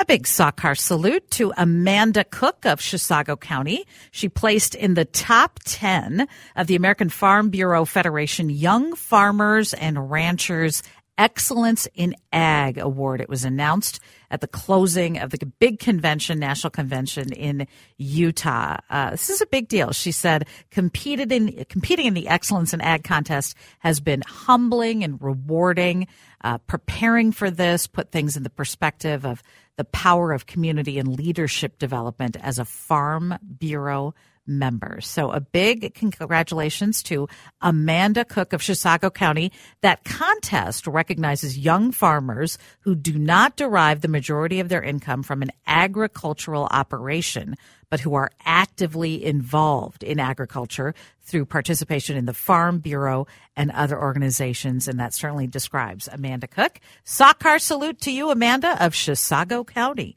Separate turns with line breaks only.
A big Sawkar salute to Amanda Cook of Chisago County. She placed in the top 10 of the American Farm Bureau Federation Young Farmers and Ranchers Excellence in Ag Award. It was announced at the closing of the big convention, national convention in Utah. Uh, this is a big deal. She said competed in competing in the Excellence in Ag contest has been humbling and rewarding. Uh, preparing for this put things in the perspective of the power of community and leadership development as a Farm Bureau members. So a big congratulations to Amanda Cook of Chisago County. That contest recognizes young farmers who do not derive the majority of their income from an agricultural operation, but who are actively involved in agriculture through participation in the Farm Bureau and other organizations. And that certainly describes Amanda Cook. Sawkar salute to you, Amanda of Chisago County.